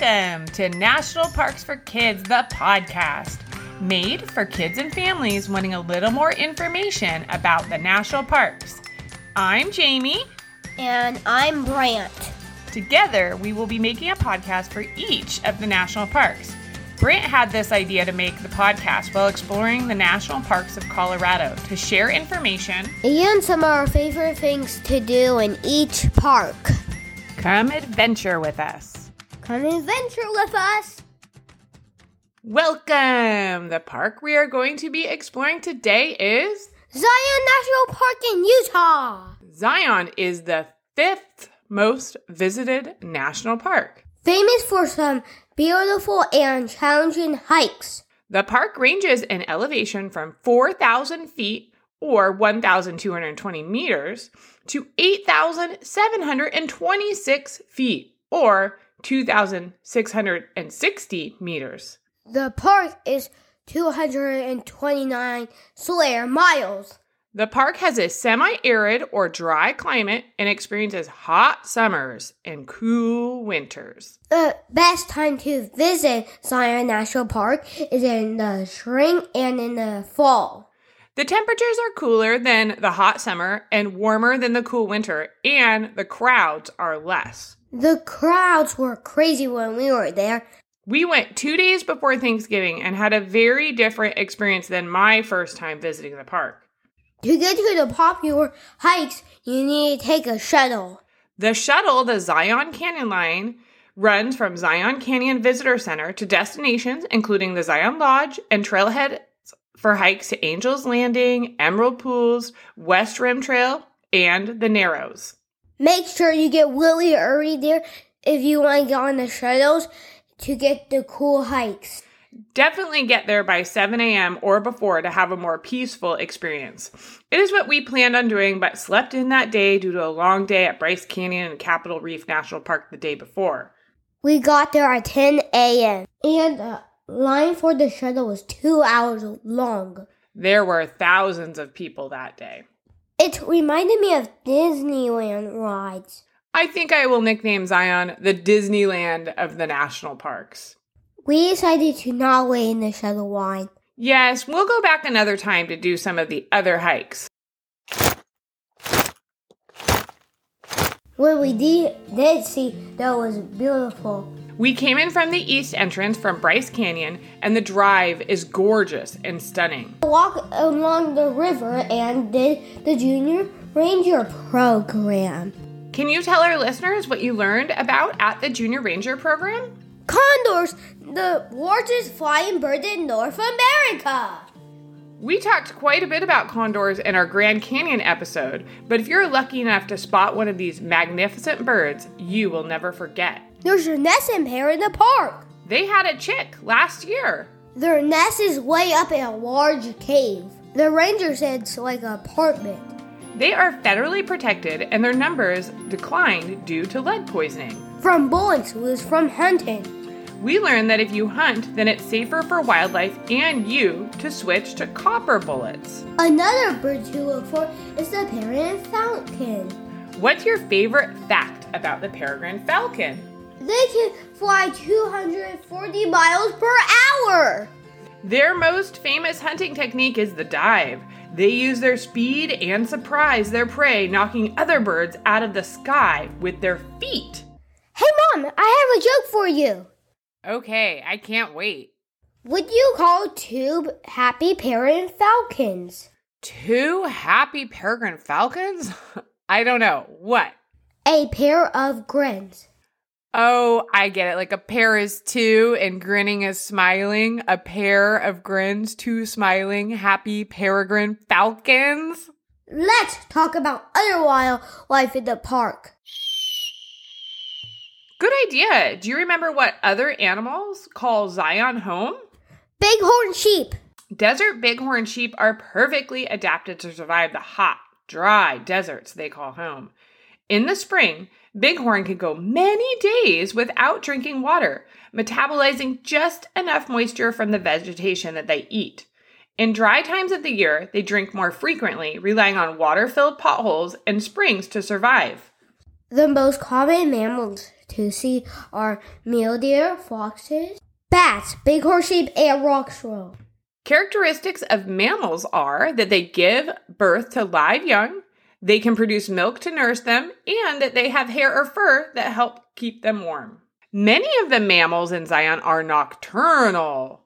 Welcome to National Parks for Kids, the podcast, made for kids and families wanting a little more information about the national parks. I'm Jamie. And I'm Brant. Together, we will be making a podcast for each of the national parks. Brant had this idea to make the podcast while exploring the national parks of Colorado to share information and some of our favorite things to do in each park. Come adventure with us. Come adventure with us. Welcome! The park we are going to be exploring today is Zion National Park in Utah. Zion is the fifth most visited national park. Famous for some beautiful and challenging hikes. The park ranges in elevation from 4,000 feet or 1,220 meters to 8,726 feet or 2,660 meters. The park is 229 square miles. The park has a semi arid or dry climate and experiences hot summers and cool winters. The best time to visit Zion National Park is in the spring and in the fall. The temperatures are cooler than the hot summer and warmer than the cool winter, and the crowds are less. The crowds were crazy when we were there. We went two days before Thanksgiving and had a very different experience than my first time visiting the park. To get to the popular hikes, you need to take a shuttle. The shuttle, the Zion Canyon Line, runs from Zion Canyon Visitor Center to destinations including the Zion Lodge and trailhead for hikes to Angel's Landing, Emerald Pools, West Rim Trail, and the Narrows. Make sure you get really early there if you want to get on the shuttles to get the cool hikes. Definitely get there by 7 a.m. or before to have a more peaceful experience. It is what we planned on doing, but slept in that day due to a long day at Bryce Canyon and Capitol Reef National Park the day before. We got there at 10 a.m. and the line for the shuttle was two hours long. There were thousands of people that day. It reminded me of Disneyland rides. I think I will nickname Zion the Disneyland of the national parks. We decided to not wait in the shuttle line. Yes, we'll go back another time to do some of the other hikes. What we did, did see, though, was beautiful. We came in from the east entrance from Bryce Canyon, and the drive is gorgeous and stunning. Walk along the river and did the Junior Ranger program. Can you tell our listeners what you learned about at the Junior Ranger program? Condors, the largest flying bird in North America. We talked quite a bit about condors in our Grand Canyon episode, but if you're lucky enough to spot one of these magnificent birds, you will never forget. There's a nest and pair in the park. They had a chick last year. Their nest is way up in a large cave. The ranger said it's like an apartment. They are federally protected and their numbers declined due to lead poisoning. From bullets was from hunting. We learned that if you hunt, then it's safer for wildlife and you to switch to copper bullets. Another bird to look for is the peregrine falcon. What's your favorite fact about the peregrine falcon? They can fly 240 miles per hour. Their most famous hunting technique is the dive. They use their speed and surprise their prey, knocking other birds out of the sky with their feet. Hey, Mom, I have a joke for you. Okay, I can't wait. Would you call two happy peregrine falcons? Two happy peregrine falcons? I don't know. What? A pair of grins. Oh, I get it. Like a pair is two and grinning is smiling. A pair of grins, two smiling, happy peregrine falcons. Let's talk about other wildlife in the park. Good idea. Do you remember what other animals call Zion home? Bighorn sheep. Desert bighorn sheep are perfectly adapted to survive the hot, dry deserts they call home. In the spring, bighorn can go many days without drinking water, metabolizing just enough moisture from the vegetation that they eat. In dry times of the year, they drink more frequently, relying on water filled potholes and springs to survive. The most common mammals to see are mule deer, foxes, bats, big bighorn sheep, and rock squirrel. Characteristics of mammals are that they give birth to live young, they can produce milk to nurse them, and that they have hair or fur that help keep them warm. Many of the mammals in Zion are nocturnal.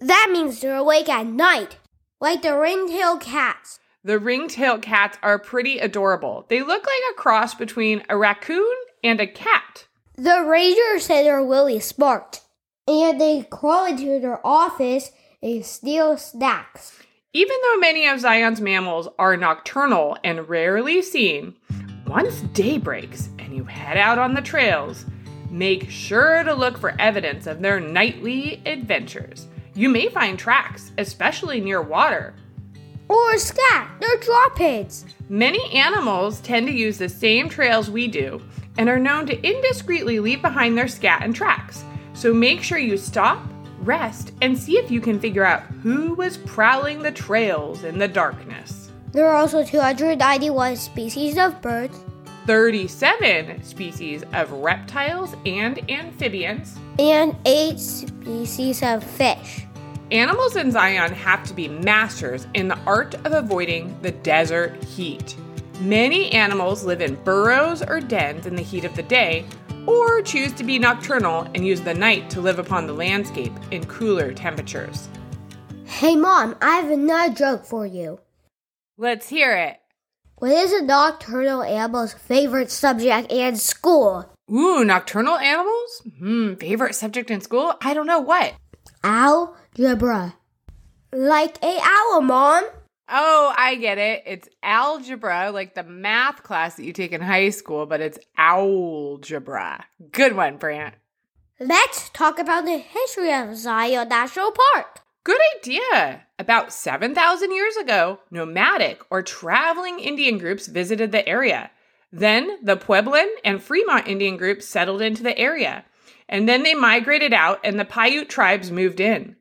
That means they're awake at night, like the ring-tailed cats. The ring-tailed cats are pretty adorable. They look like a cross between a raccoon and a cat. The ranger said they're really smart, and they crawl into their office and steal snacks. Even though many of Zion's mammals are nocturnal and rarely seen, once day breaks and you head out on the trails, make sure to look for evidence of their nightly adventures. You may find tracks, especially near water. Or scat, they're droppings. Many animals tend to use the same trails we do and are known to indiscreetly leave behind their scat and tracks. So make sure you stop, rest, and see if you can figure out who was prowling the trails in the darkness. There are also 291 species of birds, 37 species of reptiles and amphibians, and 8 species of fish. Animals in Zion have to be masters in the art of avoiding the desert heat. Many animals live in burrows or dens in the heat of the day, or choose to be nocturnal and use the night to live upon the landscape in cooler temperatures. Hey mom, I have another joke for you. Let's hear it. What is a nocturnal animal's favorite subject in school? Ooh, nocturnal animals? Hmm, favorite subject in school? I don't know what. Algebra. Like a owl, mom. Oh, I get it. It's algebra, like the math class that you take in high school, but it's algebra. Good one, Brant. Let's talk about the history of Zion National Park. Good idea. About 7,000 years ago, nomadic or traveling Indian groups visited the area. Then the Puebloan and Fremont Indian groups settled into the area. And then they migrated out and the Paiute tribes moved in.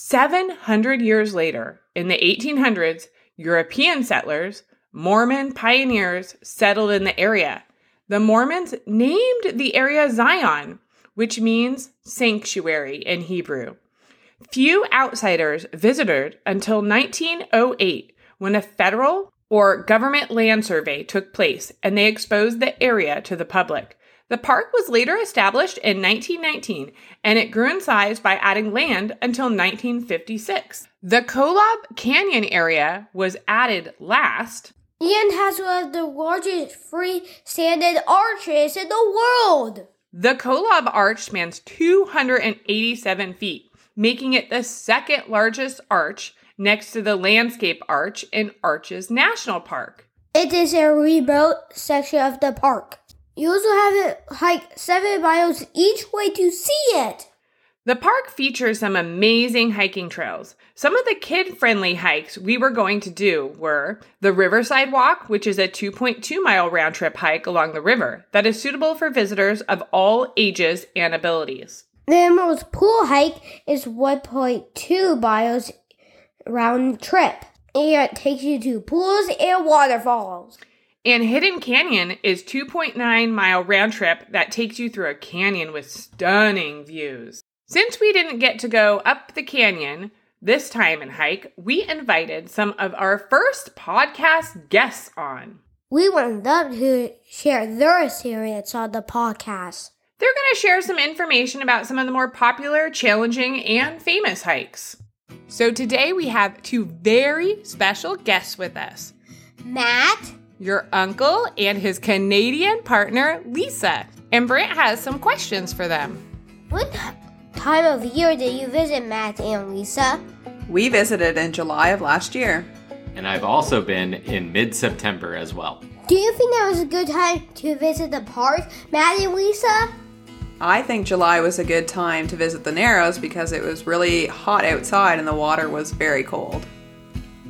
700 years later, in the 1800s, European settlers, Mormon pioneers, settled in the area. The Mormons named the area Zion, which means sanctuary in Hebrew. Few outsiders visited until 1908 when a federal or government land survey took place and they exposed the area to the public. The park was later established in 1919 and it grew in size by adding land until 1956. The Kolob Canyon area was added last. And has one of the largest freestanding arches in the world. The Kolob Arch spans 287 feet, making it the second largest arch next to the Landscape Arch in Arches National Park. It is a remote section of the park. You also have to hike seven miles each way to see it. The park features some amazing hiking trails. Some of the kid friendly hikes we were going to do were the Riverside Walk, which is a 2.2 mile round trip hike along the river that is suitable for visitors of all ages and abilities. The Emerald's Pool hike is 1.2 miles round trip, and it takes you to pools and waterfalls. And Hidden Canyon is 2.9 mile round trip that takes you through a canyon with stunning views. Since we didn't get to go up the canyon this time in hike, we invited some of our first podcast guests on. We want them to share their experience on the podcast. They're going to share some information about some of the more popular, challenging, and famous hikes. So today we have two very special guests with us Matt, your uncle, and his Canadian partner, Lisa. And Brant has some questions for them. what time of year did you visit Matt and Lisa? We visited in July of last year. And I've also been in mid September as well. Do you think that was a good time to visit the park, Matt and Lisa? I think July was a good time to visit the Narrows because it was really hot outside and the water was very cold.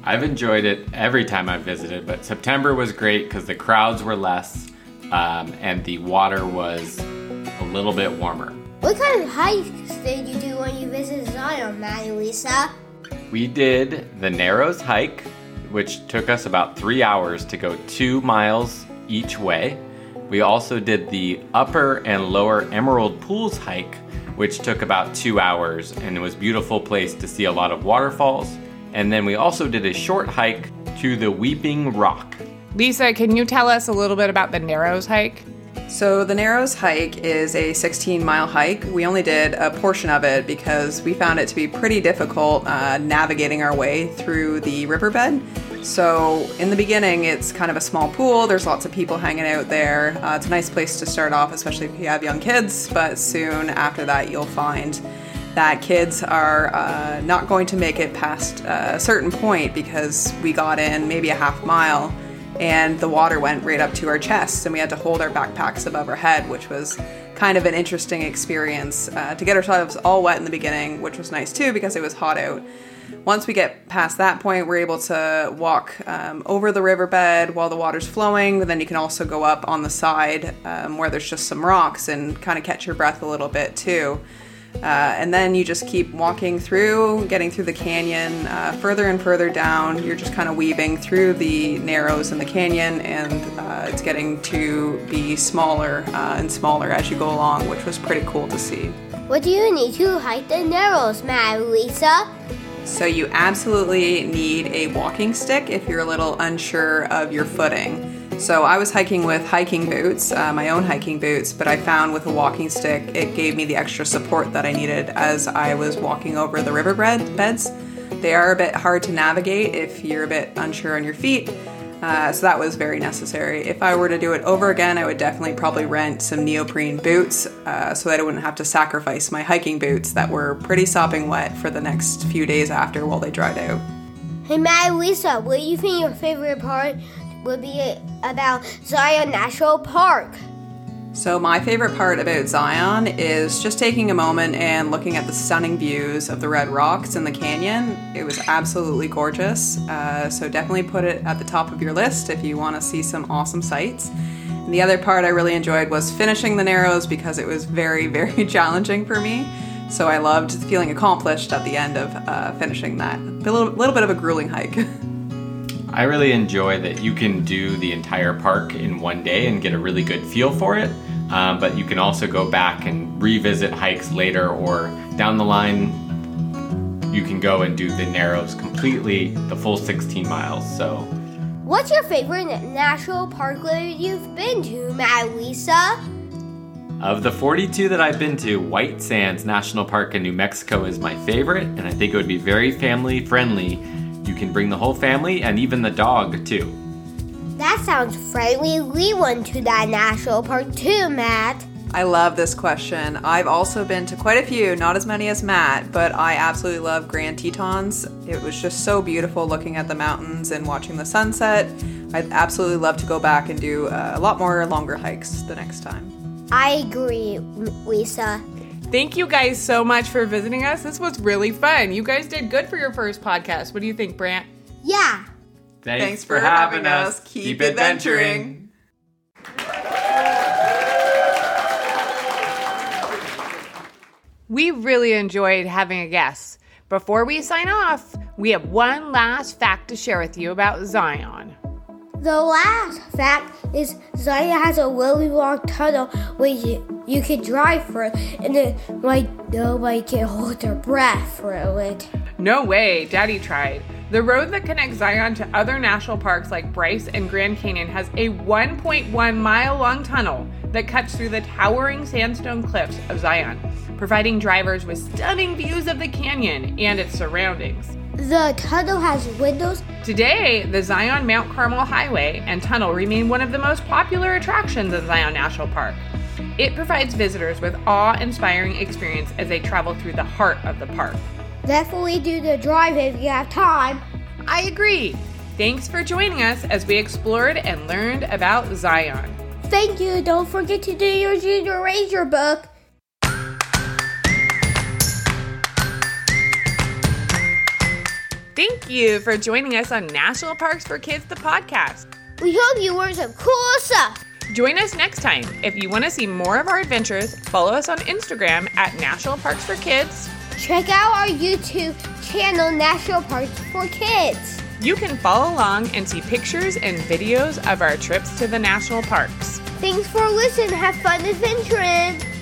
I've enjoyed it every time I've visited, but September was great because the crowds were less um, and the water was a little bit warmer. What kind of hikes did you do when you visited Zion, and Lisa? We did the Narrows hike, which took us about three hours to go two miles each way. We also did the upper and lower Emerald Pools hike, which took about two hours and it was a beautiful place to see a lot of waterfalls. And then we also did a short hike to the Weeping Rock. Lisa, can you tell us a little bit about the Narrows hike? So, the Narrows hike is a 16 mile hike. We only did a portion of it because we found it to be pretty difficult uh, navigating our way through the riverbed. So, in the beginning, it's kind of a small pool. There's lots of people hanging out there. Uh, it's a nice place to start off, especially if you have young kids. But soon after that, you'll find that kids are uh, not going to make it past uh, a certain point because we got in maybe a half mile and the water went right up to our chests and we had to hold our backpacks above our head which was kind of an interesting experience uh, to get ourselves all wet in the beginning which was nice too because it was hot out. Once we get past that point we're able to walk um, over the riverbed while the water's flowing but then you can also go up on the side um, where there's just some rocks and kind of catch your breath a little bit too uh, and then you just keep walking through, getting through the canyon, uh, further and further down. You're just kind of weaving through the narrows in the canyon, and uh, it's getting to be smaller uh, and smaller as you go along, which was pretty cool to see. What do you need to hike the narrows, Mary Lisa? So, you absolutely need a walking stick if you're a little unsure of your footing. So I was hiking with hiking boots, uh, my own hiking boots, but I found with a walking stick it gave me the extra support that I needed as I was walking over the riverbed beds. They are a bit hard to navigate if you're a bit unsure on your feet. Uh, so that was very necessary. If I were to do it over again, I would definitely probably rent some neoprene boots uh, so that I wouldn't have to sacrifice my hiking boots that were pretty sopping wet for the next few days after while they dried out. Hey, Mary Lisa, what do you think your favorite part would be about Zion National Park. So, my favorite part about Zion is just taking a moment and looking at the stunning views of the red rocks in the canyon. It was absolutely gorgeous. Uh, so, definitely put it at the top of your list if you want to see some awesome sights. And the other part I really enjoyed was finishing the Narrows because it was very, very challenging for me. So, I loved feeling accomplished at the end of uh, finishing that. A little, little bit of a grueling hike. I really enjoy that you can do the entire park in one day and get a really good feel for it. Um, but you can also go back and revisit hikes later or down the line. You can go and do the Narrows completely, the full 16 miles. So, what's your favorite national park you've been to, Matt Lisa? Of the 42 that I've been to, White Sands National Park in New Mexico is my favorite, and I think it would be very family friendly can bring the whole family and even the dog too. That sounds friendly. We went to that national park too, Matt. I love this question. I've also been to quite a few, not as many as Matt, but I absolutely love Grand Tetons. It was just so beautiful looking at the mountains and watching the sunset. I'd absolutely love to go back and do a lot more longer hikes the next time. I agree, Lisa. Thank you guys so much for visiting us. This was really fun. You guys did good for your first podcast. What do you think, Brant? Yeah. Thanks, Thanks for, for, having us. us. Keep, Keep adventuring. We really enjoyed having a guest. Before we sign off, we have one last fact to share with you about Zion. The last fact is Zion has a really long tunnel which you can drive through, and then like nobody can hold their breath through it. No way, Daddy tried. The road that connects Zion to other national parks like Bryce and Grand Canyon has a 1.1 mile long tunnel that cuts through the towering sandstone cliffs of Zion, providing drivers with stunning views of the canyon and its surroundings. The tunnel has windows. Today, the Zion Mount Carmel Highway and tunnel remain one of the most popular attractions in Zion National Park. It provides visitors with awe-inspiring experience as they travel through the heart of the park. Definitely do the drive if you have time. I agree. Thanks for joining us as we explored and learned about Zion. Thank you. Don't forget to do your Junior Ranger book. Thank you for joining us on National Parks for Kids, the podcast. We hope you learned some cool stuff. Join us next time. If you want to see more of our adventures, follow us on Instagram at National Parks for Kids. Check out our YouTube channel, National Parks for Kids. You can follow along and see pictures and videos of our trips to the national parks. Thanks for listening. Have fun adventuring.